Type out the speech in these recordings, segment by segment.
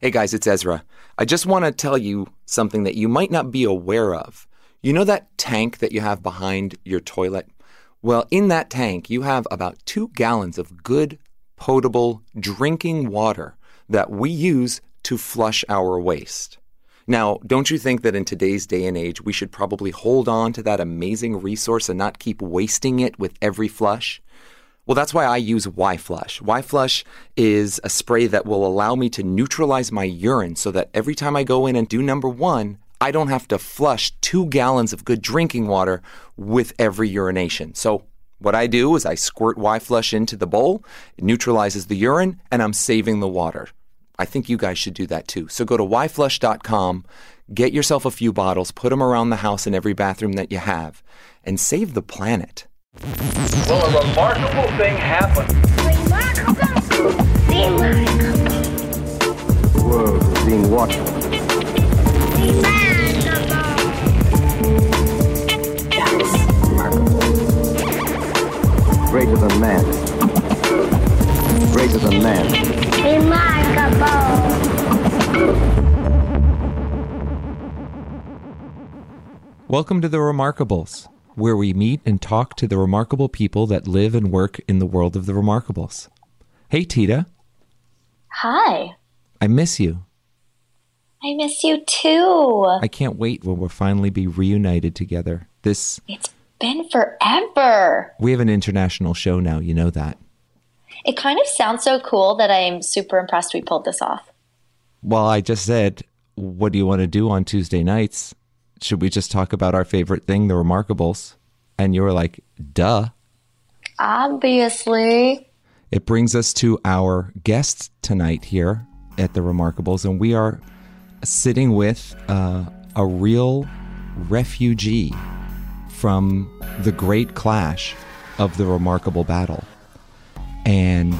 Hey guys, it's Ezra. I just want to tell you something that you might not be aware of. You know that tank that you have behind your toilet? Well, in that tank, you have about two gallons of good, potable drinking water that we use to flush our waste. Now, don't you think that in today's day and age, we should probably hold on to that amazing resource and not keep wasting it with every flush? Well, that's why I use Y-Flush. Y-Flush is a spray that will allow me to neutralize my urine so that every time I go in and do number one, I don't have to flush two gallons of good drinking water with every urination. So what I do is I squirt Y-Flush into the bowl, it neutralizes the urine, and I'm saving the water. I think you guys should do that too. So go to yflush.com, get yourself a few bottles, put them around the house in every bathroom that you have, and save the planet. Well, a remarkable thing happened. Remarkable. Remarkable. The world is being watched. Remarkable. Greater than man. Greater than man. Remarkable. Welcome to The Remarkables, where we meet and talk to the remarkable people that live and work in the world of the Remarkables. Hey, Tita, Hi. I miss you. I miss you too. I can't wait when we'll finally be reunited together. This, It's been forever. we have an international show now, you know that. It kind of sounds so cool that I'm super impressed we pulled this off. Well, I just said, what do you want to do on Tuesday nights? Should we just talk about our favorite thing, the Remarkables? And you were like, duh. Obviously. It brings us to our guest tonight here at the Remarkables, and we are sitting with uh, a real refugee from the great clash of the Remarkable Battle. And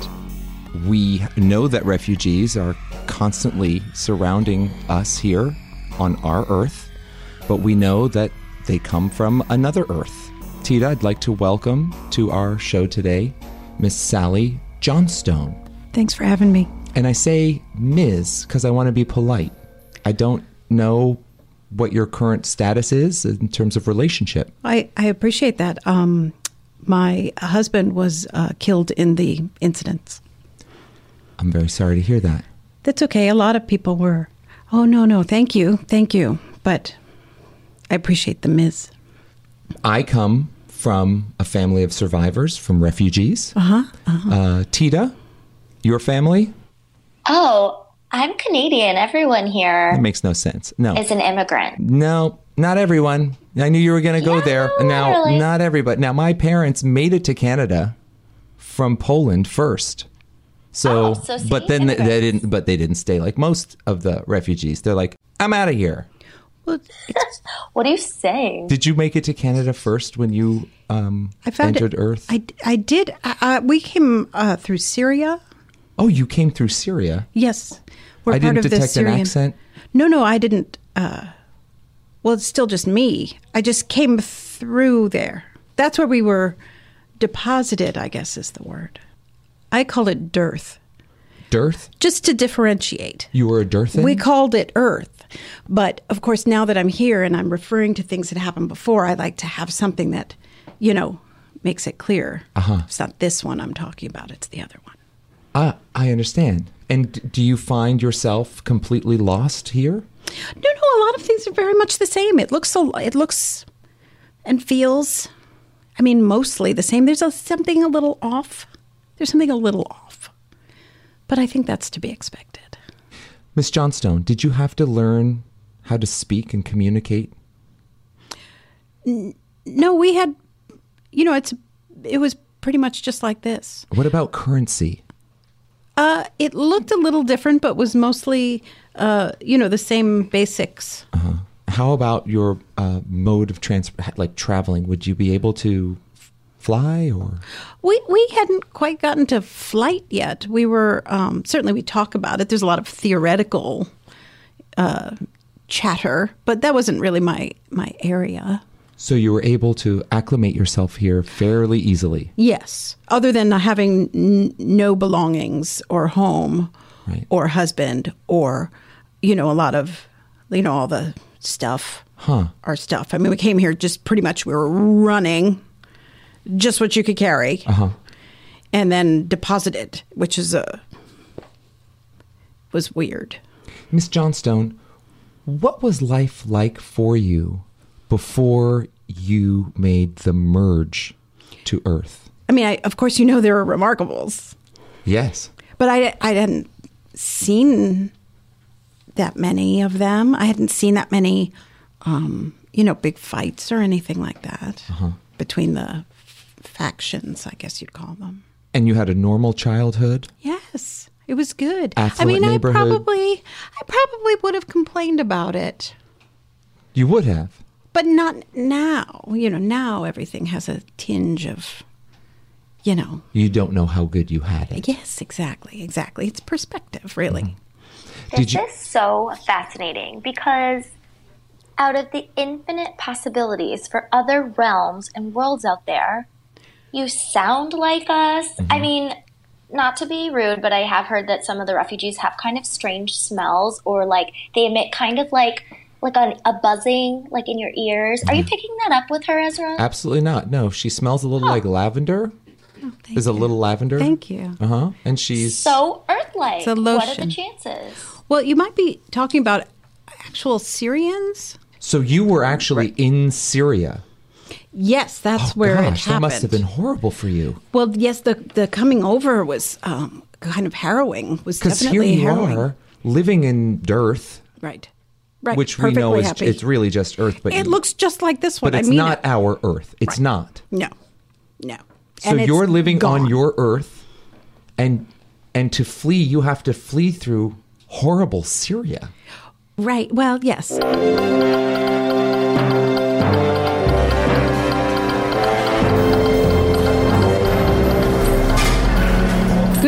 we know that refugees are constantly surrounding us here on our earth, but we know that they come from another earth. Tita, I'd like to welcome to our show today Miss Sally Johnstone. Thanks for having me. And I say Ms. because I want to be polite. I don't know what your current status is in terms of relationship. I, I appreciate that. Um, my husband was uh, killed in the incidents. I'm very sorry to hear that. That's okay. A lot of people were. Oh, no, no. Thank you. Thank you. But I appreciate the Ms. I come from a family of survivors from refugees. Uh-huh. uh-huh Tita, your family? Oh, I'm Canadian. Everyone here That makes no sense. No. is an immigrant. No, not everyone. I knew you were going to go Yeah, there. Now, literally. not everybody. Now, my parents made it to Canada from Poland first. So, Oh, so but then they, they didn't. But they didn't stay like most of the refugees. They're like, I'm out of here. Well, it's, What are you saying? Did you make it to Canada first when you um, I found entered it. Earth? I, I did. Uh, uh, we came uh, through Syria. oh, you came through Syria. Yes. We're I part didn't of the detect an accent. No, no, I didn't. Uh, well, it's still just me. I just came through there. That's where we were deposited, I guess is the word. I call it dearth, Dearth. just to differentiate. You were a Dearthan. We called it Earth. But of course, now that I'm here and I'm referring to things that happened before, I like to have something that, you know, makes it clear. Uh-huh. It's not this one I'm talking about, it's the other one. Ah, I understand. And do you find yourself completely lost here? No, no, a lot of things are very much the same. It looks a, it looks and feels I mean mostly the same. There's a, something a little off. There's something a little off. But I think that's to be expected. Miss Johnstone, did you have to learn how to speak and communicate? No, we had you know, it's it was pretty much just like this. What about currency? Uh, it looked a little different, but was mostly, uh, you know, the same basics. uh How about your uh, mode of transport, like traveling? Would you be able to fly or? We we hadn't quite gotten to flight yet. We were um, certainly we talk about it. There's a lot of theoretical uh, chatter, but that wasn't really my my area. So you were able to acclimate yourself here fairly easily. Yes, other than having n- no belongings or home Right. or husband or you know a lot of you know all the stuff Huh. our stuff i mean we came here just pretty much we were running just what you could carry Uh-huh. and then deposited which is a was weird Miss Johnstone, what was life like for you before you made the merge to Earth? i mean I, of course you know there are remarkables Yes. but i i hadn't seen that many of them i hadn't seen that many um you know big fights or anything like that between the factions i guess you'd call them And you had a normal childhood? Yes, it was good. Affluent I mean. I probably, I probably would have complained about it, You would have. but not now. You know, now everything has a tinge of, you know. You don't know how good you had it. Yes, exactly, exactly. It's perspective, really. Mm-hmm. Did This you- is so fascinating because out of the infinite possibilities for other realms and worlds out there, you sound like us. Mm-hmm. I mean, not to be rude, but I have heard that some of the refugees have kind of strange smells or like they emit kind of like like a, a buzzing like in your ears. Are you Mm-hmm. picking that up with her, Ezra? Absolutely not. No, she smells a little like lavender. Is a little lavender. Thank you. Uh huh. And she's so earth-like. It's a What are the chances? Well, you might be talking about actual Syrians. so you were actually in Syria. Yes, that's Oh, where gosh, it happened. that must have been horrible for you. Well, yes, the the coming over was um, kind of harrowing. Was Because here definitely you harrowing. are living in dearth, Right. Right. which we know is happy. it's really just earth, but It you- looks just like this one. but it's I mean not it. our earth. It's not. No, no. So And you're living on your earth, and and to flee, you have to flee through horrible Syria. right. Well, yes.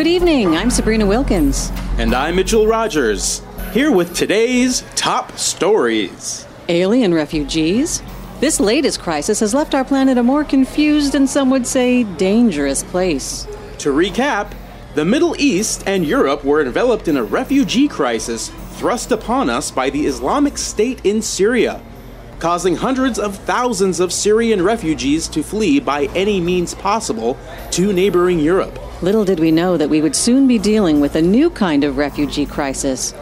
Good evening. I'm Sabrina Wilkins. And I'm Mitchell Rogers, here with today's top stories. Alien refugees. This latest crisis has left our planet a more confused and some would say dangerous place. To recap, the Middle East and Europe were enveloped in a refugee crisis thrust upon us by the Islamic State in Syria, causing hundreds of thousands of Syrian refugees to flee by any means possible to neighboring Europe. Little did we know that we would soon be dealing with a new kind of refugee crisis.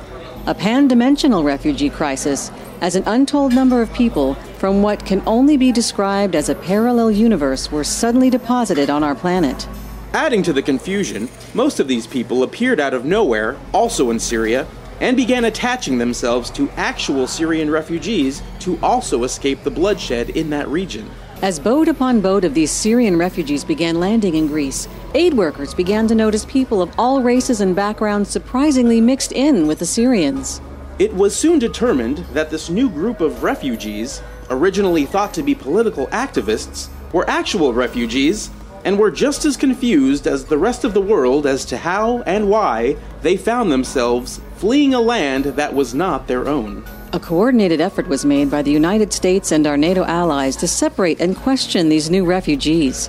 A pan dimensional refugee crisis, as an untold number of people from what can only be described as a parallel universe were suddenly deposited on our planet. Adding to the confusion, most of these people appeared out of nowhere, also in Syria, and began attaching themselves to actual Syrian refugees to also escape the bloodshed in that region. As boat upon boat of these Syrian refugees began landing in Greece, aid workers began to notice people of all races and backgrounds surprisingly mixed in with the Syrians. It was soon determined that this new group of refugees, originally thought to be political activists, were actual refugees and were just as confused as the rest of the world as to how and why they found themselves fleeing a land that was not their own. A coordinated effort was made by the United States and our NATO allies to separate and question these new refugees.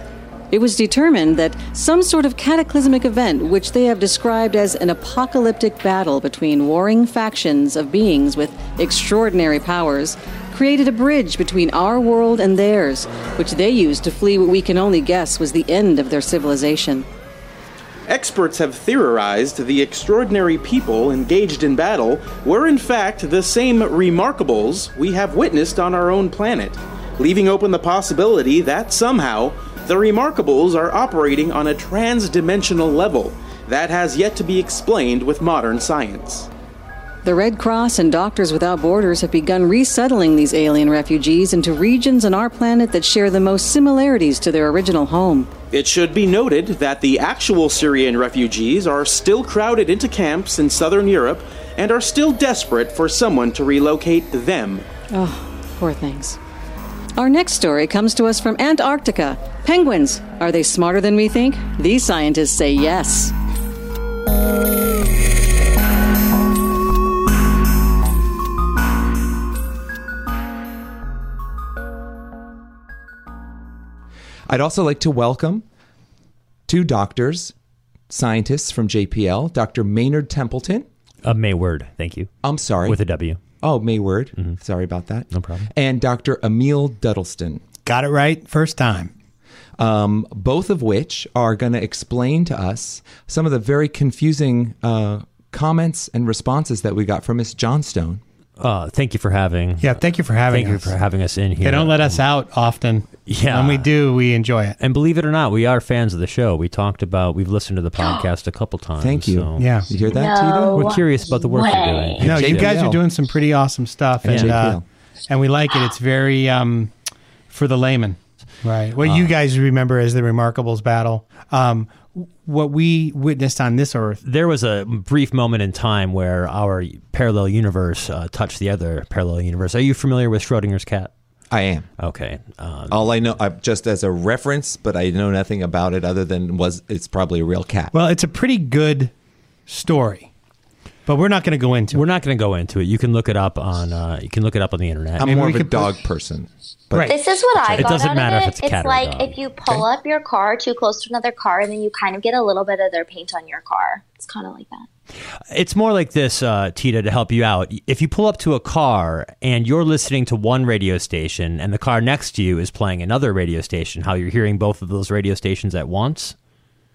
It was determined that some sort of cataclysmic event, which they have described as an apocalyptic battle between warring factions of beings with extraordinary powers, created a bridge between our world and theirs, which they used to flee what we can only guess was the end of their civilization. Experts have theorized the extraordinary people engaged in battle were in fact the same remarkables we have witnessed on our own planet, leaving open the possibility that somehow the remarkables are operating on a trans-dimensional level that has yet to be explained with modern science. The Red Cross and Doctors Without Borders have begun resettling these alien refugees into regions on our planet that share the most similarities to their original home. It should be noted that the actual Syrian refugees are still crowded into camps in southern Europe and are still desperate for someone to relocate them. Oh, poor things. Our next story comes to us from Antarctica. Penguins. Are they smarter than we think? These scientists say yes. I'd also like to welcome two doctors scientists from JPL, Dr. Maynard Templeton. Uh, Mayward, thank you. I'm sorry. With a W. oh, Mayward. Sorry about that. No problem. And Dr. Emil Duddleston. Got it right first time. um, both of which are going to explain to us some of the very confusing uh, comments and responses that we got from Miss Johnstone. Uh, thank you for having. Yeah, thank you for having Thank us. you for having us in here. They don't let us out often. Yeah. When we do, we enjoy it. And believe it or not, we are fans of the show. We talked about, we've listened to the podcast a couple times. Thank you. so Yeah. You hear that, No. We're curious about the work you're doing. No, you guys are doing some pretty awesome stuff, And and uh, and we like it. It's very um, for the layman, right? What you guys remember as the Remarkables battle. Um, what we witnessed on this earth. There was a brief moment in time where our parallel universe uh, touched the other parallel universe. Are you familiar with Schrodinger's cat? I am. Okay. Uh, All I know, I, just as a reference, but I know nothing about it other than was it's probably a real cat. Well, it's a pretty good story, but we're not going to go into we're it. not going to go into it. You can look it up on. Uh, you can look it up on the internet. I'm maybe more we of a could put- dog person. But Right. This is what I It got doesn't out matter of if it. it's a cat or a like dog. if you pull up your car too close to another car, and then you kind of get a little bit of their paint on your car. It's kind of like that. It's more like this, uh, Tita, to help you out. If you pull up to a car and you're listening to one radio station and the car next to you is playing another radio station, how you're hearing both of those radio stations at once,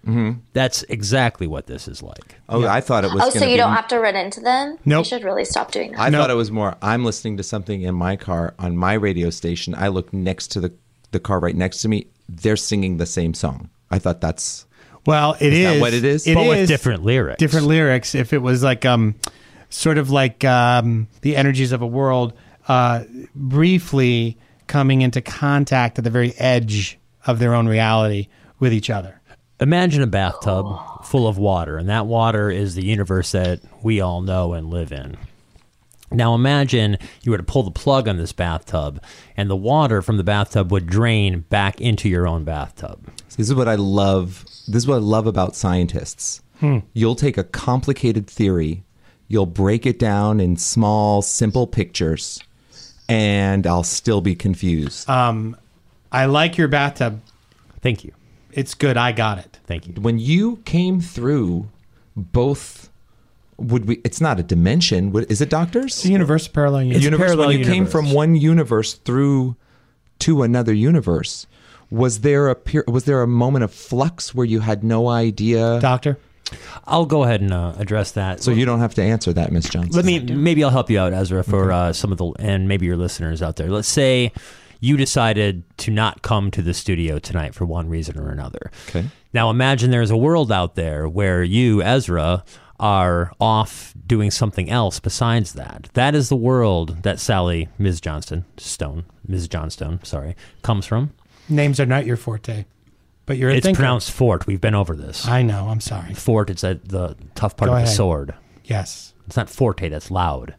Mm-hmm. that's exactly what this is like. oh, I thought it was. Oh, so you be- don't have to run into them? Nope. You should really stop doing that. I No. thought it was more. I'm listening to something in my car on my radio station. I look next to the the car right next to me. They're singing the same song. I thought that's Well, it is that what it is? It But with different lyrics. Different lyrics. If it was like um, sort of like um, the energies of a world, uh, briefly coming into contact at the very edge of their own reality with each other. Imagine a bathtub full of water, and that water is the universe that we all know and live in. Now imagine you were to pull the plug on this bathtub, and the water from the bathtub would drain back into your own bathtub. This is what I love. This is what I love about scientists. You'll take a complicated theory, you'll break it down in small, simple pictures, and I'll still be confused. Um, I like your bathtub. Thank you. It's good. I got it. Thank you. when you came through both, would we? It's not a dimension. Would, is it doctors? It's a universe parallel universe. universe. parallel when you came from one universe through to another universe, was there a per- was there a moment of flux where you had no idea? Doctor. I'll go ahead and uh, address that. so you don't have to answer that, Miss Johnson. Let me maybe I'll help you out, Ezra, for uh, some of the and maybe your listeners out there. Let's say you decided to not come to the studio tonight for one reason or another. Okay. Now imagine there's a world out there where you, Ezra, are off doing something else besides that. That is the world that Sally, Ms. Johnston, Stone, Ms. Johnstone, sorry, comes from. Names are not your forte, but you're a It's thinker. pronounced Fort. We've been over this. I know. I'm sorry. Fort. It's at the tough part Go of the sword. Yes. It's not Forte. That's loud.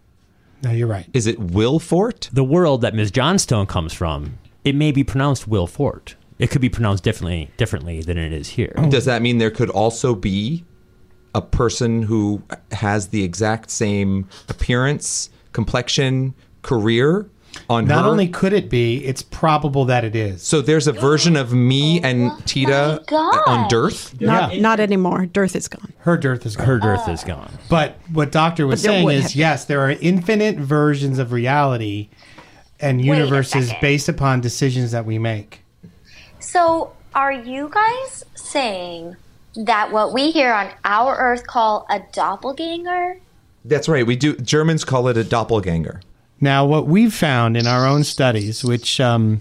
No, you're right. Is it Will Fort? the world that Ms. Johnstone comes from, it may be pronounced Will Fort. It could be pronounced differently differently than it is here. Oh. Does that mean there could also be a person who has the exact same appearance, complexion, career on Not her? only could it be, it's probable that it is. So there's a version of me oh and Tita on Dearth. Not, Yeah. not anymore. Dearth is gone. Her dearth is gone. Her dearth is gone. But what Doctor was But there saying would is, have- yes, there are infinite versions of reality and a universes second. based upon decisions that we make. So, are you guys saying that what we here on our Earth call a doppelganger? That's right. We do. Germans call it a doppelganger. Now, what we've found in our own studies, which um,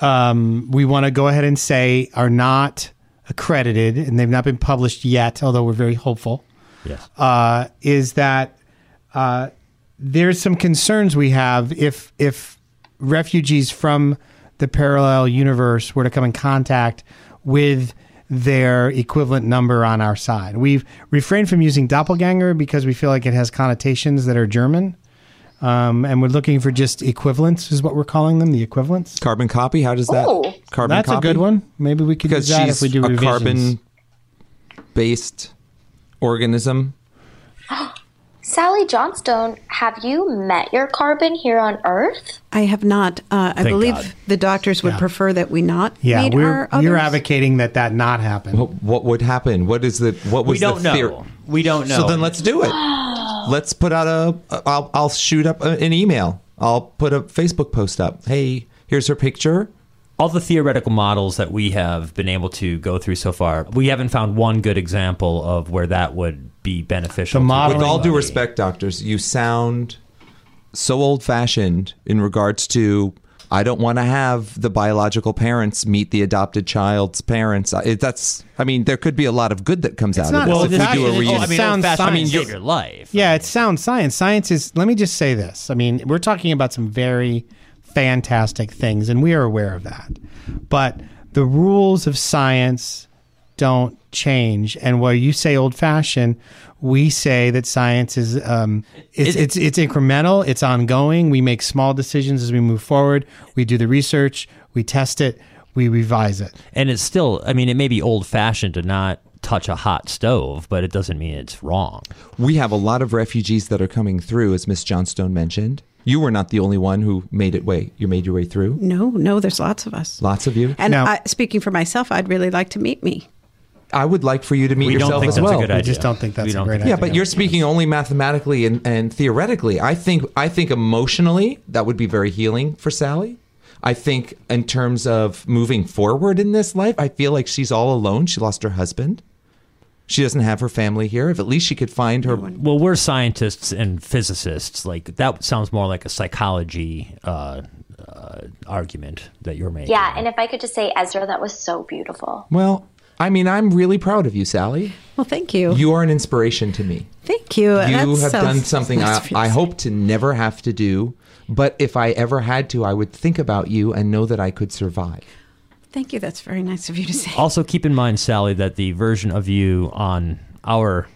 um, we want to go ahead and say are not accredited and they've not been published yet, although we're very hopeful, Yes. uh, is that uh, there's some concerns we have if if refugees from the parallel universe were to come in contact with their equivalent number on our side. We've refrained from using doppelganger because we feel like it has connotations that are German. Um, and we're looking for just equivalents, is what we're calling them, the equivalents. Carbon copy. How does that? Ooh. Carbon That's copy? a good one. Maybe we could because use that if we do a revisions. carbon-based organism. Sally Johnstone, have you met your carbon here on Earth? I have not. Uh, I Thank believe God. the doctors would Yeah. prefer that we not Yeah, meet we're our you're advocating that that not happen. What, what would happen? What is the what was We don't the know. theory? We don't know. So then let's do it. let's put out a. I'll I'll shoot up an email. I'll put a Facebook post up. Hey, here's her picture. all the theoretical models that we have been able to go through so far, we haven't found one good example of where that would be beneficial. to With all due respect, doctors, you sound so old fashioned in regards to. I don't want to have the biological parents meet the adopted child's parents. I- It, that's. I mean, there could be a lot of good that comes It's out not of old this if we do a fashioned. reunion. It sounds I mean, science. save your life. Yeah, it's sound science. Science is. Let me just say this. I mean, we're talking about some very fantastic things, and we are aware of that. But the rules of science don't change. And where you say old fashioned, we say that science is um, it's, It- it's it's incremental. It's ongoing. We make small decisions as we move forward. We do the research. We test it. We revise it. And it's still, I mean, it may be old fashioned to not touch a hot stove, but it doesn't mean it's wrong. We have a lot of refugees that are coming through, as Miss Johnstone mentioned. You were not the only one who made it way. You made your way through. No, no, there's lots of us. Lots of you. And I, speaking for myself, I'd really like to meet me. I would like for you to meet We don't yourself think as that's a well. good We just don't think that's We a don't great think idea. Yeah, but you're speaking only mathematically and, and theoretically. I think I think emotionally that would be very healing for Sally. I think in terms of moving forward in this life, I feel like she's all alone. She lost her husband. She doesn't have her family here. If at least she could find her Well, we're scientists and physicists. Like that sounds more like a psychology uh, uh, argument that you're making. Yeah, and if I could just say, Ezra, that was so beautiful. Well, I mean, I'm really proud of you, Sally. Well, thank you. You are an inspiration to me. Thank you. You That have sounds done something nice I, of you to I hope to never have to do. But if I ever had to, I would think about you and know that I could survive. Thank you. That's very nice of you to say. Also, keep in mind, Sally, that the version of you on our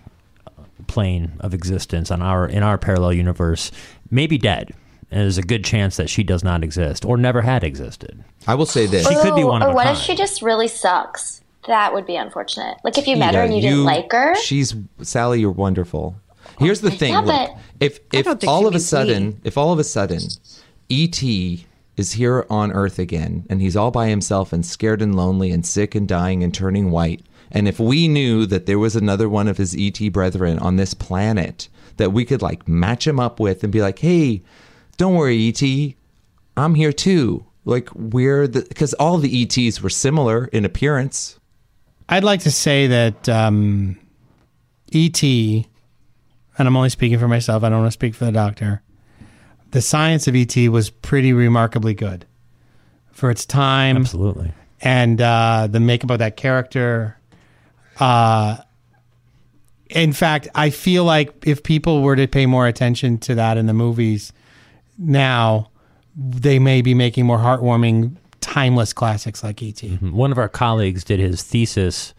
plane of existence, on our in our parallel universe, may be dead. And there's a good chance that she does not exist or never had existed. I will say this: She could be oh, one or of a oh, what kind. if she just really sucks? That would be unfortunate. Like if you met her and you, didn't like her. She's Sally. You're wonderful. Here's the thing: Yeah, look, but- if if all of a sudden, me. if all of a sudden, ET is here on Earth again, and he's all by himself and scared and lonely and sick and dying and turning white, and if we knew that there was another one of his ET brethren on this planet that we could like match him up with and be like, hey, don't worry, ET, I'm here too. Like we're the because all the ETs were similar in appearance. I'd like to say that um, ET, and I'm only speaking for myself. I don't want to speak for the doctor. The science of ET was pretty remarkably good for its time. Absolutely. and uh, the makeup of that character. Uh, in fact, I feel like if people were to pay more attention to that in the movies now, they may be making more heartwarming, timeless classics like E E.T. One of our colleagues did his thesis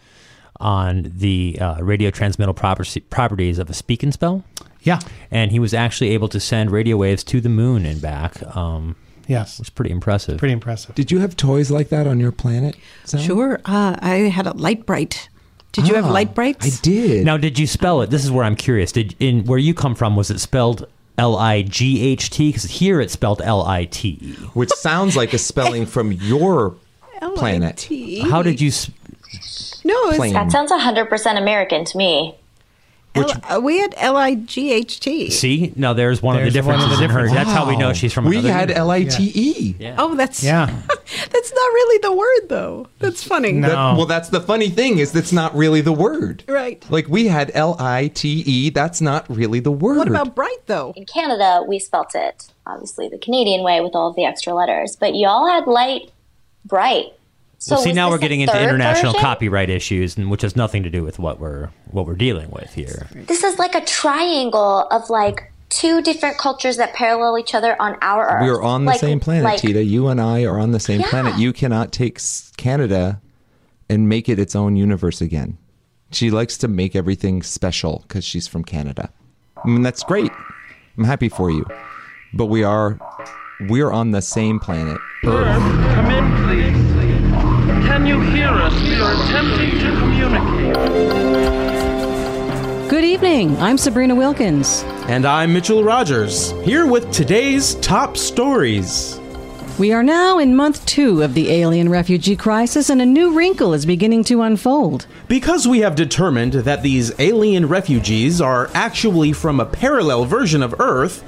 on the uh, radio transmittal property, properties of a speak and spell. Yeah. And he was actually able to send radio waves to the moon and back. Um, Yes. it's pretty impressive. Pretty impressive. Did you have toys like that on your planet? Sally? Sure. Uh, I had a light bright. Did you have Ah, light brights? I did. Now, did you spell it? This is where I'm curious. Did in where you come from? Was it spelled L I G H T? Because here it's spelled L I T E. which sounds like a spelling from your planet. L-I-T. How did you? s- No, it's that sounds 100% American to me. L- uh, we had L I G H T. See, now there's one There's of the one of differences the in her. differences. That's how we know she's from. We another had universe. L I T E. Yeah. Oh, that's Yeah. that's not really the word though. That's funny. No. Well, that's the funny thing is that's not really the word. Right. Like we had L I T E. That's not really the word. What about bright though? In Canada, we spelt it obviously the Canadian way with all of the extra letters, but y'all had light, bright. So Well, see, now we're getting into international version? copyright issues, and which has nothing to do with what we're what we're dealing with here. This is like a triangle of like two different cultures that parallel each other on our Earth. We are on the Like- same planet, like- Tita. You and I are on the same Yeah. planet. You cannot take Canada and make it its own universe again. She likes to make everything special because she's from Canada. I mean, that's great. I'm happy for you. But we are we're on the same planet. Earth, come in, please. Can you hear us? We are attempting to communicate. Good evening. I'm Sabrina Wilkins. And I'm Mitchell Rogers, here with today's top stories. We are now in month two of the alien refugee crisis, and a new wrinkle is beginning to unfold. Because we have determined that these alien refugees are actually from a parallel version of Earth,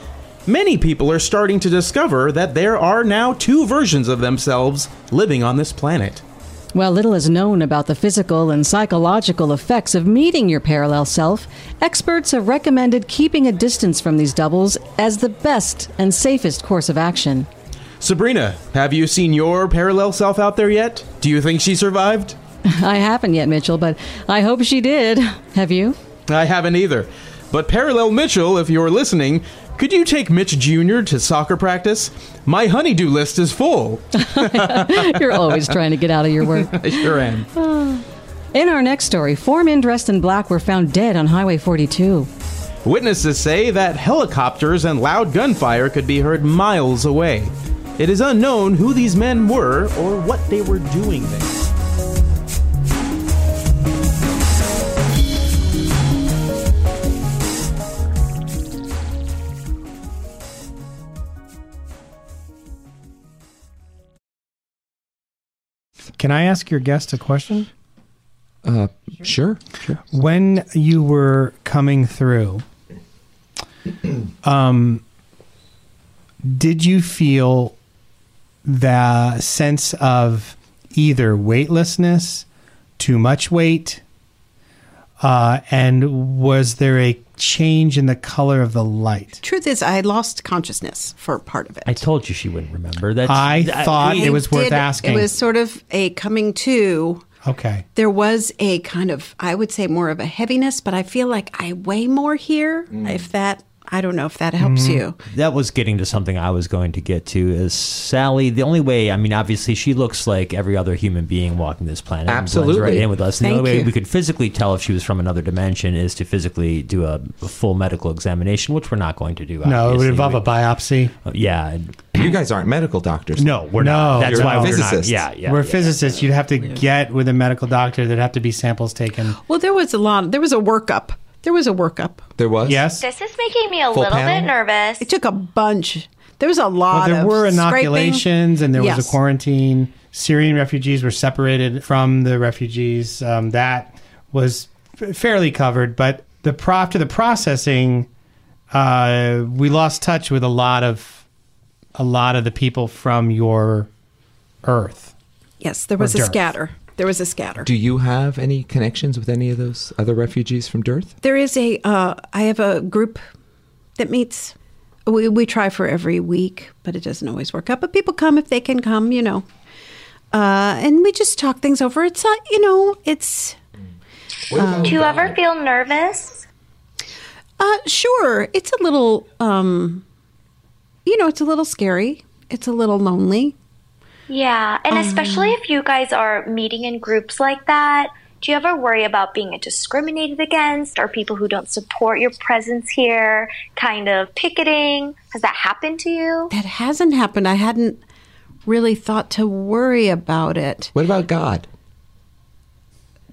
many people are starting to discover that there are now two versions of themselves living on this planet. While little is known about the physical and psychological effects of meeting your parallel self, experts have recommended keeping a distance from these doubles as the best and safest course of action. Sabrina, have you seen your parallel self out there yet? Do you think she survived? I haven't yet, Mitchell, but I hope she did. Have you? I haven't either. But Parallel Mitchell, if you're listening, could you take Mitch Jr. to soccer practice? My honeydew list is full. You're always trying to get out of your work. I sure am. In our next story, four men dressed in black were found dead on Highway 42. Witnesses say that helicopters and loud gunfire could be heard miles away. It is unknown who these men were or what they were doing there. Can I ask your guest a question? Uh, sure, sure. When you were coming through, um, did you feel the sense of either weightlessness, too much weight, uh, and was there a change in the color of the light? Truth is, I lost consciousness for part of it. I told you she wouldn't remember. That's, I thought we- it was worth Did- asking. It was sort of a coming to. okay. There was a kind of, I would say, more of a heaviness, but I feel like I weigh more here. Mm. If that, I don't know if that helps mm-hmm. you. that was getting to something I was going to get to. Is Sally the only way? I mean, obviously, she looks like every other human being walking this planet. and Absolutely. right in with us. And the Thank only way you. we could physically tell if she was from another dimension is to physically do a, a full medical examination, which we're not going to do. No, it would obviously. involve a We- biopsy. Uh, yeah, You guys aren't medical doctors. no, we're No, not. That's why we're Physicists. not. Yeah, yeah. We're yeah. physicists. You'd have to get with a medical doctor. There'd have to be samples taken. Well, there was a lot, there was a workup. There was a workup. There was? Yes. This is making me a Full little panel? bit nervous. It took a bunch. There was a lot Well, there of were scraping. inoculations and there was a quarantine. Syrian refugees were separated from the refugees. Um, that was f- fairly covered, but the pro- after the processing, uh, we lost touch with a lot of a lot of the people from your Earth. Yes, there was a dirt. scatter. There was a scatter. Do you have any connections with any of those other refugees from Dearth? There is a. Uh, I have a group that meets. We we try for every week, but it doesn't always work out. But people come if they can come, you know. Uh, and we just talk things over. It's not, you know, it's Do you ever feel nervous? uh, sure. It's a little, um, you know, it's a little scary. It's a little lonely. Yeah, and especially um, if you guys are meeting in groups like that, do you ever worry about being discriminated against or people who don't support your presence here kind of picketing? Has that happened to you? That hasn't happened. I hadn't really thought to worry about it. What about God?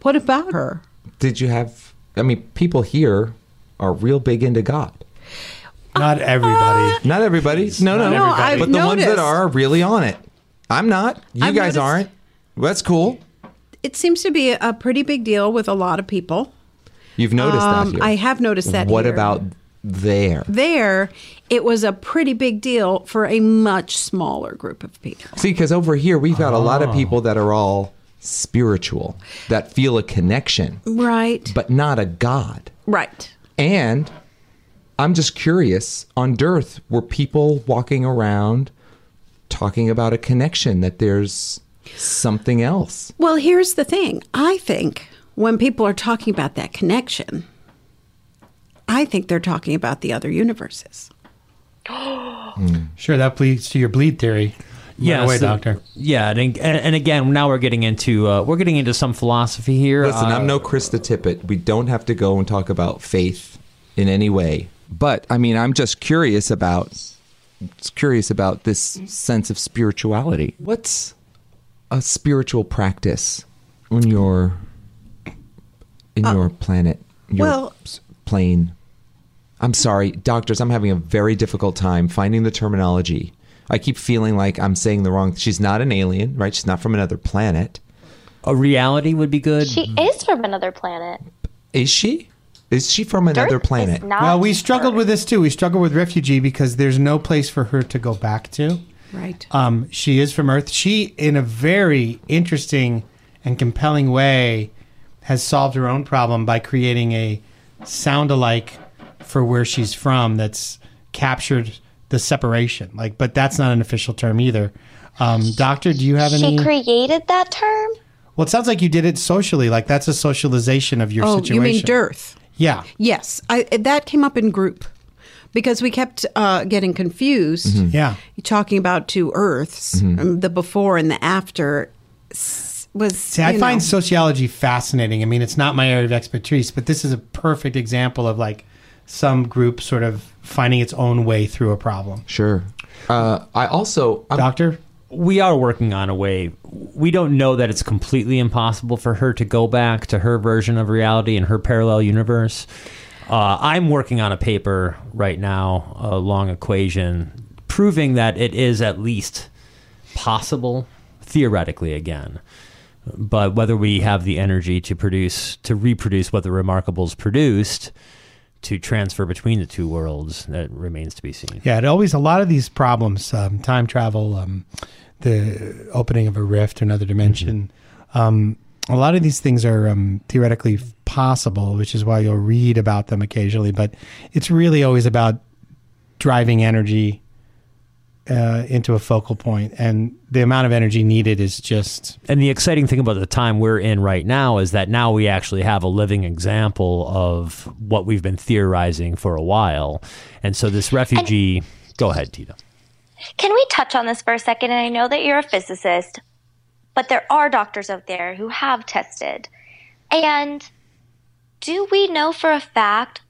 What about her? Did you have? I mean, people here are real big into God. Not everybody. Not everybody. No, no, No, I've but the ones that are are really on it. I'm not. You I've guys noticed- aren't. That's cool. It seems to be a pretty big deal with a lot of people. You've noticed Um, that. Here. I have noticed that What here. about there? there? It was a pretty big deal for a much smaller group of people. See, because over here we've got a lot of people that are all spiritual, that feel a connection, Right. but not a God. Right. And I'm just curious on Dearth, were people walking around talking about a connection that there's something else? Well, here's the thing. I think when people are talking about that connection, I think they're talking about the other universes. Sure, that leads to your bleed theory. Yeah, way, so- doctor. Yeah, and, and and again, now we're getting into uh, we're getting into some philosophy here. Listen, Uh, I'm no Krista Tippett. We don't have to go and talk about faith in any way. But I mean, I'm just curious about just curious about this sense of spirituality. What's a spiritual practice on your in uh, your planet? Your well, plane. I'm sorry, doctors, I'm having a very difficult time finding the terminology. I keep feeling like I'm saying the wrong. She's not an alien, right? She's not from another planet. A reality would be good. She mm-hmm. is from another planet. Is she? Is she from another Earth is planet? not Well, we struggled with this too. We struggled with refugee because there's no place for her to go back to. Right. Um, she is from Earth. She, in a very interesting and compelling way, has solved her own problem by creating a sound alike for where she's from that's captured the separation. Like, but that's not an official term either. Um, doctor, do you have any? She created that term? well, it sounds like you did it socially. Like that's a socialization of your oh, situation. you mean dearth? Yeah. Yes, I, that came up in group because we kept uh, getting confused. Yeah. Talking about two Earths, um, the before and the after was. See, I you find know, sociology fascinating. I mean, it's not my area of expertise, but this is a perfect example of like some group sort of finding its own way through a problem. Sure. Uh, I also, I'm, Doctor? We are working on a way. We don't know that it's completely impossible for her to go back to her version of reality in her parallel universe. Uh, I'm working on a paper right now, a long equation, proving that it is at least possible, theoretically, again. But whether we have the energy to produce, to reproduce what the Remarkables produced, to transfer between the two worlds, that remains to be seen. Yeah, it always, a lot of these problems, um, time travel, um, the opening of a rift another dimension, um, a lot of these things are um, theoretically possible, which is why you'll read about them occasionally. But it's really always about driving energy uh, into a focal point, and the amount of energy needed is just And the exciting thing about the time we're in right now is that now we actually have a living example of what we've been theorizing for a while. And so this refugee, go ahead, Tita. Can we touch on this for a second? And I know that you're a physicist, but there are doctors out there who have tested. And do we know for a fact,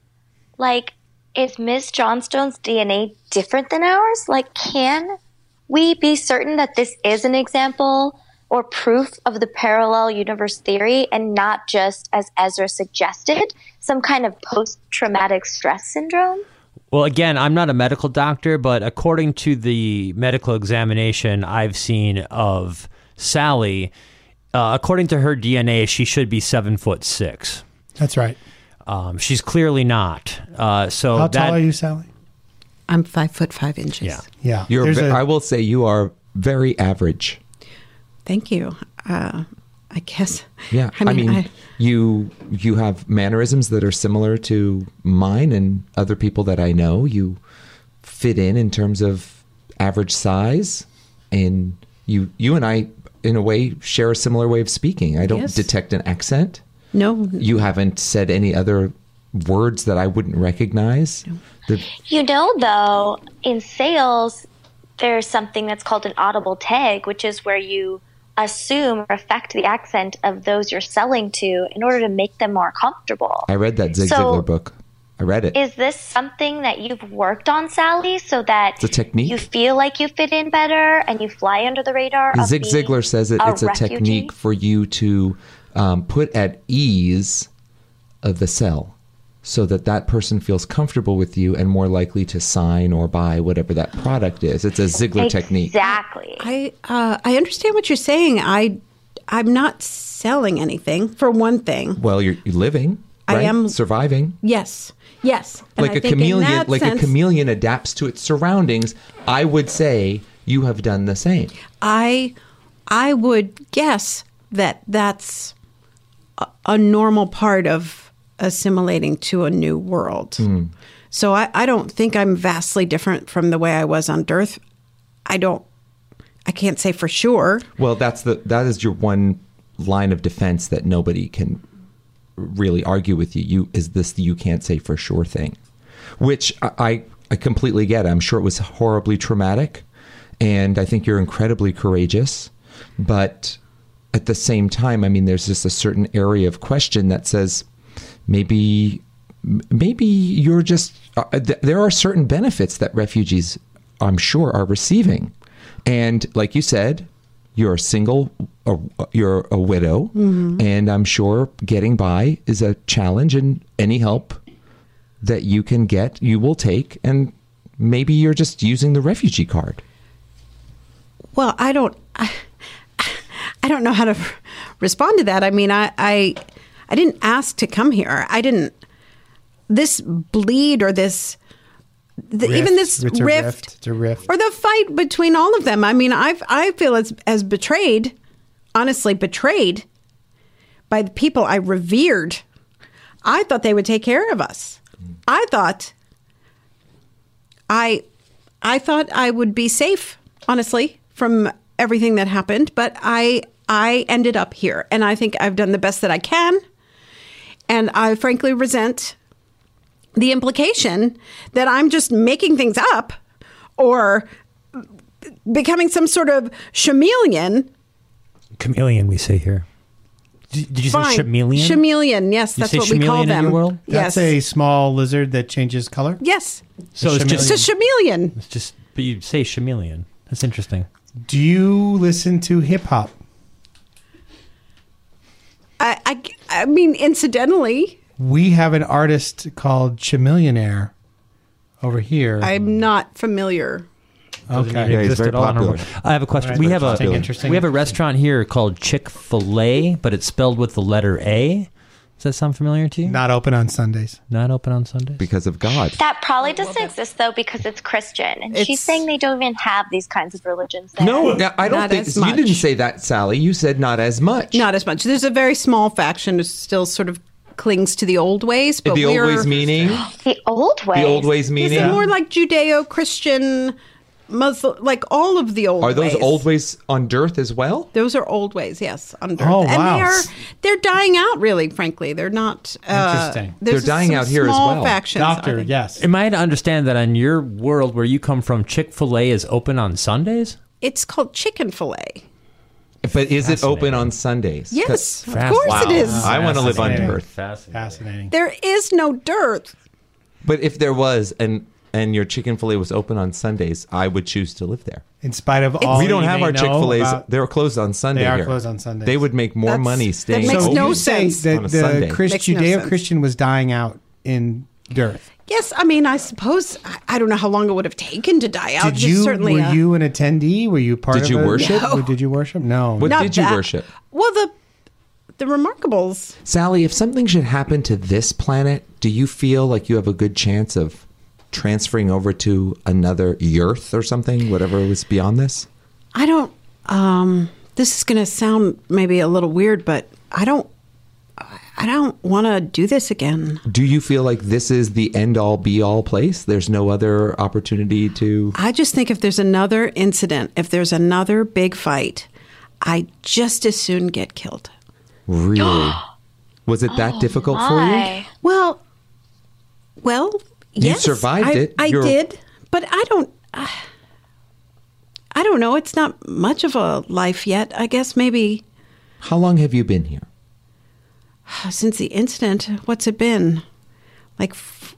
like, is Ms. Johnstone's DNA different than ours? Like, can we be certain that this is an example or proof of the parallel universe theory and not just, as Ezra suggested, some kind of post traumatic stress syndrome? Well, again, I'm not a medical doctor, but according to the medical examination I've seen of Sally, uh, according to her DNA, she should be seven foot six. that's right. Um, she's clearly not. Uh, so How that, tall are you, Sally? I'm five foot five inches. Yeah. Yeah, you're, ve- a- I will say you are very average. Thank you. Uh, I guess. Yeah, I mean, I- you you have mannerisms that are similar to mine and other people that I know. You fit in in terms of average size, and you you and I, in a way, share a similar way of speaking. I don't Yes. detect an accent. No. You haven't said any other words that I wouldn't recognize. The- You know, though, in sales, there's something that's called an audible tag, which is where you assume or affect the accent of those you're selling to in order to make them more comfortable. I read that Zig So- Ziglar book. I read it. Is this something that you've worked on, Sally, so that It's a technique. you feel like you fit in better and you fly under the radar? Zig being Ziglar says it, it's a refugee? technique for you to um, put at ease of the sell so that that person feels comfortable with you and more likely to sign or buy whatever that product is. It's a Ziglar technique. Exactly. I uh, I understand what you're saying. I I'm not selling anything for one thing. Well, you're, you're living, I am- surviving. Yes, yes. And like I a think in chameleon, that like a chameleon adapts to its surroundings. I would say you have done the same. I I would guess that that's a, normal part of assimilating to a new world. Hmm. So I, I don't think I'm vastly different from the way I was on Earth. I don't. I can't say for sure. Well, that's the that is your one line of defense that nobody can really argue with you. You is this the you can't say for sure thing, which I, I completely get. I'm sure it was horribly traumatic, and I think you're incredibly courageous, but at the same time, I mean, there's just a certain area of question that says maybe maybe you're just uh, th- there are certain benefits that refugees i'm sure are receiving and like you said you're a single uh, you're a widow and i'm sure getting by is a challenge and any help that you can get, you will take, and maybe you're just using the refugee card. Well, I don't. I, I don't know how to respond to that. I mean, I, I, I didn't ask to come here. I didn't. This bleed or this, the, even this rift, rift. Rift. or the fight between all of them. I mean, I I feel as as betrayed, honestly betrayed, by the people I revered. I thought they would take care of us. I thought. I, I thought I would be safe, honestly, from everything that happened. But I I ended up here, and I think I've done the best that I can. And I frankly resent the implication that I'm just making things up or becoming some sort of chameleon. Chameleon, we say here. Did, did you Fine. say chameleon? Chameleon, yes, You that's say what we call in them. your world? Yes. That's a small lizard that changes color. yes. So it's It's just, a chameleon. it's just, but you say chameleon. That's interesting. Do you listen to hip hop? I, I, I mean, incidentally, We have an artist called Chamillionaire over here. I'm not familiar. Okay. Yeah, he's very at all popular. I have a question. Right. we have a Interesting, interesting, we have a restaurant here called Chick Fil A, but it's spelled with the letter A. Does that sound familiar to you? Not open on Sundays. Not open on Sundays. Because of God. That probably doesn't exist though because it's Christian, and It's- she's saying they don't even have these kinds of religions. There. No, no, I don't Not think as you much. didn't say that, Sally. You said not as much. Not as much. There's a very small faction who still sort of clings to the old ways, but the old we're ways meaning the old ways. the old ways Is meaning it more like Judeo-Christian, Muslim, like all of the old are those ways? old ways on Dearth as well? Those are old ways, yes. Under Oh, and they are they're dying out. Really, frankly, they're not. Uh, Interesting. They're dying out here as well. Factions, Doctor, yes. Am I to understand that in your world where you come from, Chick Fil A is open on Sundays? It's called chicken fillet. But is it open on Sundays? Yes, of course wow. it is. I want to live on dearth. Fascinating. Fascinating. There is no dearth. But if there was and and your chicken fillet was open on Sundays, I would choose to live there. In spite of all we don't have our Chick Fil A's. They're closed on Sunday. They are here. closed on Sundays. They would make more That's- money that staying makes open. no sense. that On a the Sunday. Christ, Makes no. Judeo-Christian was dying out in Dearth. Yes, I mean, I suppose I, I don't know how long it would have taken to die out. Did Just you? certainly were uh, you an attendee? Were you part Did of you it? worship? Or Did you worship? No. What not did you that- worship? Well, the the Remarkables. Sally, if something should happen to this planet, do you feel like you have a good chance of transferring over to another Earth or something, whatever was beyond this? I don't. Um, this is going to sound maybe a little weird, but I don't. I don't want to do this again. Do you feel like this is the end all be all place? There's no other opportunity to. I just think if there's another incident, if there's another big fight, I just as soon get killed. Really? Was it that difficult for you? Well, Well, well, You yes, survived I, it. I You're- did, but I don't. Uh, I don't know. It's not much of a life yet. I guess maybe How long have you been here? since the incident. What's it been? Like,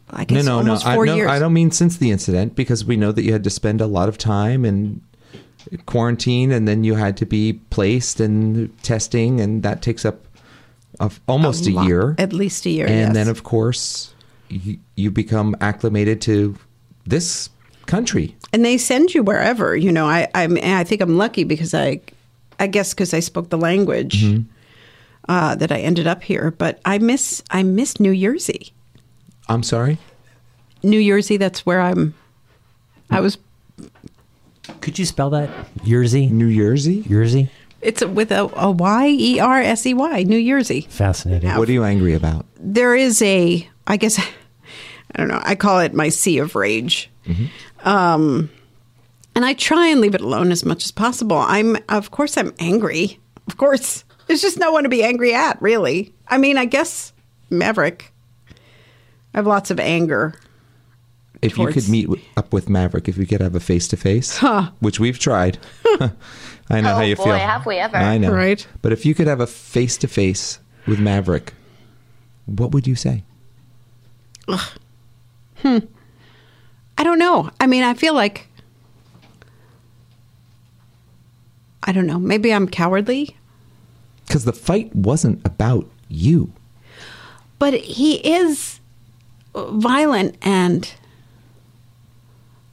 I No, guess no, no. almost I, four no. years. I don't mean since the incident because we know that you had to spend a lot of time in quarantine and then you had to be placed and testing, and that takes up of almost a, lot- year. at least a year. and yes. then, of course, you, you become acclimated to this country. and they send you wherever. You know, I I, mean, I think I'm lucky because I, I guess because I spoke the language. Mm-hmm. Uh, that I ended up here, but I miss I miss New Jersey. I'm sorry. New Jersey, that's where I'm. I was. Could you spell that? Jersey? New Jersey? Jersey? It's with a, a Y E R S E Y, New Jersey. Fascinating. Yeah. What are you angry about? There is a, I guess, I don't know. I call it my sea of rage, um, and I try and leave it alone as much as possible. I'm, of course, I'm angry. Of course, there's just no one to be angry at, really. I mean, I guess Maverick. I have lots of anger. If you could meet w- up with Maverick, if you could have a face to face, which we've tried. I know Oh, how you boy, feel. have we ever. I know. Right. But if you could have a face to face with Maverick, what would you say? Hmm. I don't know. I mean, I feel like I don't know. Maybe I'm cowardly, Because the fight wasn't about you. but he is violent and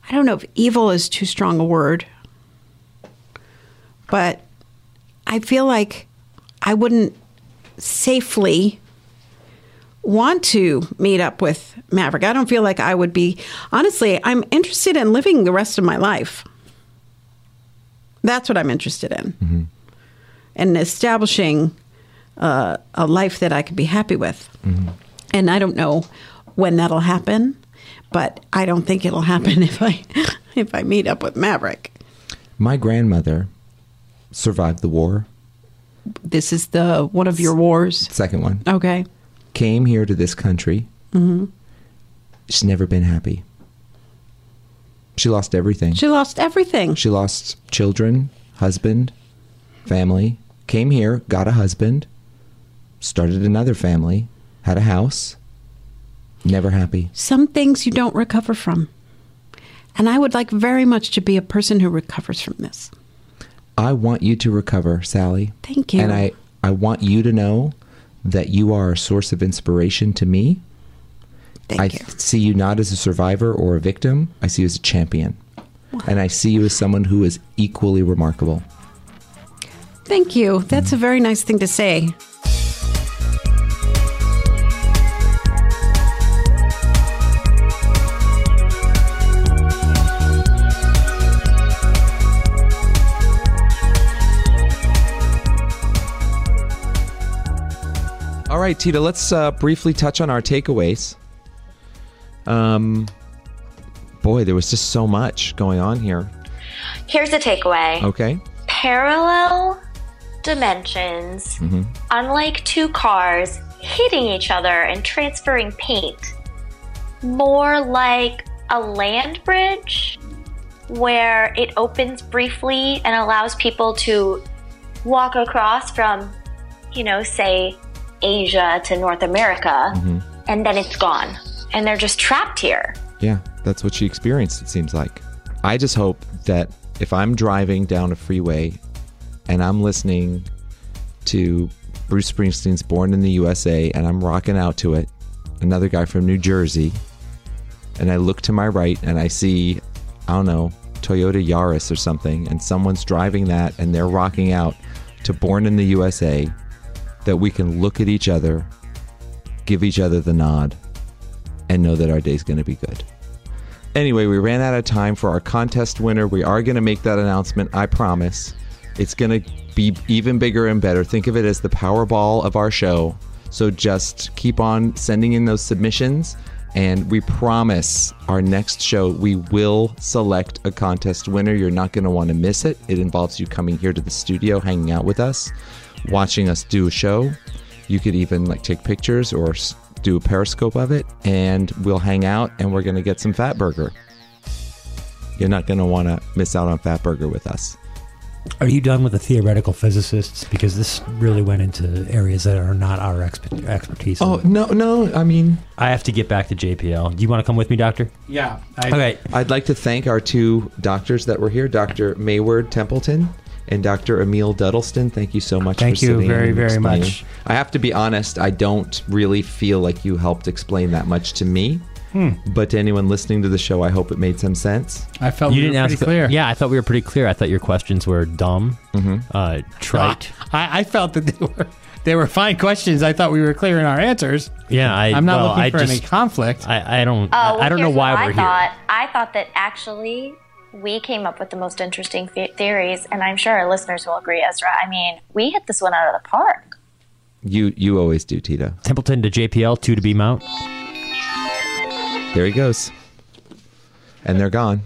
I don't know if evil is too strong a word, but I feel like I wouldn't safely want to meet up with Maverick. I don't feel like I would be. Honestly, I'm interested in living the rest of my life. That's what I'm interested in. And establishing uh, a life that I could be happy with. And I don't know when that'll happen, but I don't think it'll happen if I if I meet up with Maverick. My grandmother survived the war, This is the one of your wars. second one. Okay. Came here to this country. hmm She's never been happy. She lost everything. She lost everything. She lost children, husband, family. Came here, got a husband, started another family, had a house. Never happy. Some things you don't recover from. And I would like very much to be a person who recovers from this. I want you to recover, Sally. Thank you. And I, I want you to know that you are a source of inspiration to me. Thank I you. see you not as a survivor or a victim. I see you as a champion. And I see you as someone who is equally remarkable. Thank you. That's a very nice thing to say. Right, Tita, let's uh, briefly touch on our takeaways. Um, boy, there was just so much going on here. Here's a takeaway Okay. parallel dimensions, hmm unlike two cars hitting each other and transferring paint, more like a land bridge where it opens briefly and allows people to walk across from, you know, say Asia to North America, Mhm. and then it's gone. And they're just trapped here. Yeah, that's what she experienced, it seems like. I just hope that if I'm driving down a freeway and I'm listening to Bruce Springsteen's Born in the USA and I'm rocking out to it, another guy from New Jersey, and I look to my right and I see, I don't know, Toyota Yaris or something, and someone's driving that and they're rocking out to Born in the USA, that we can look at each other, give each other the nod, and know that our day's going to be good. Anyway, we ran out of time for our contest winner. We are going to make that announcement, I promise. It's going to be even bigger and better. Think of it as the Powerball of our show. So just keep on sending in those submissions. And we promise our next show, we will select a contest winner. You're not going to want to miss it. It involves you coming here to the studio, hanging out with us, watching us do a show. You could even like take pictures or do a periscope of it, and we'll hang out and we're going to get some Fat Burger. You're not going to want to miss out on Fat Burger with us. Are you done with the theoretical physicists? Because this really went into areas that are not our expe- expertise. Oh, no, no. I mean, I have to get back to JPL. Do you want to come with me, Doctor? Yeah. okay. I'd like to thank our two doctors that were here, Dr. Mayward Templeton and Dr. Emil Duddleston. Thank you so much Thank for you sitting in very, and very explaining. much. I have to be honest, I don't really feel like you helped explain that much to me. Hmm. But to anyone listening to the show, I hope it made some sense. I felt you we didn't were pretty ask. clear. Yeah, I thought we were pretty clear. I thought your questions were dumb, uh, trite. I, I felt that they were they were fine questions. I thought we were clear in our answers. Yeah, I, I'm not well, looking I for just, any conflict. I, I don't. Oh, well, I don't know why what we're I here. thought. I thought that actually we came up with the most interesting the- theories, and I'm sure our listeners will agree, Ezra. I mean, we hit this one out of the park. You you always do, Tita. Templeton to JPL, two to B Mount. There he goes. And they're gone.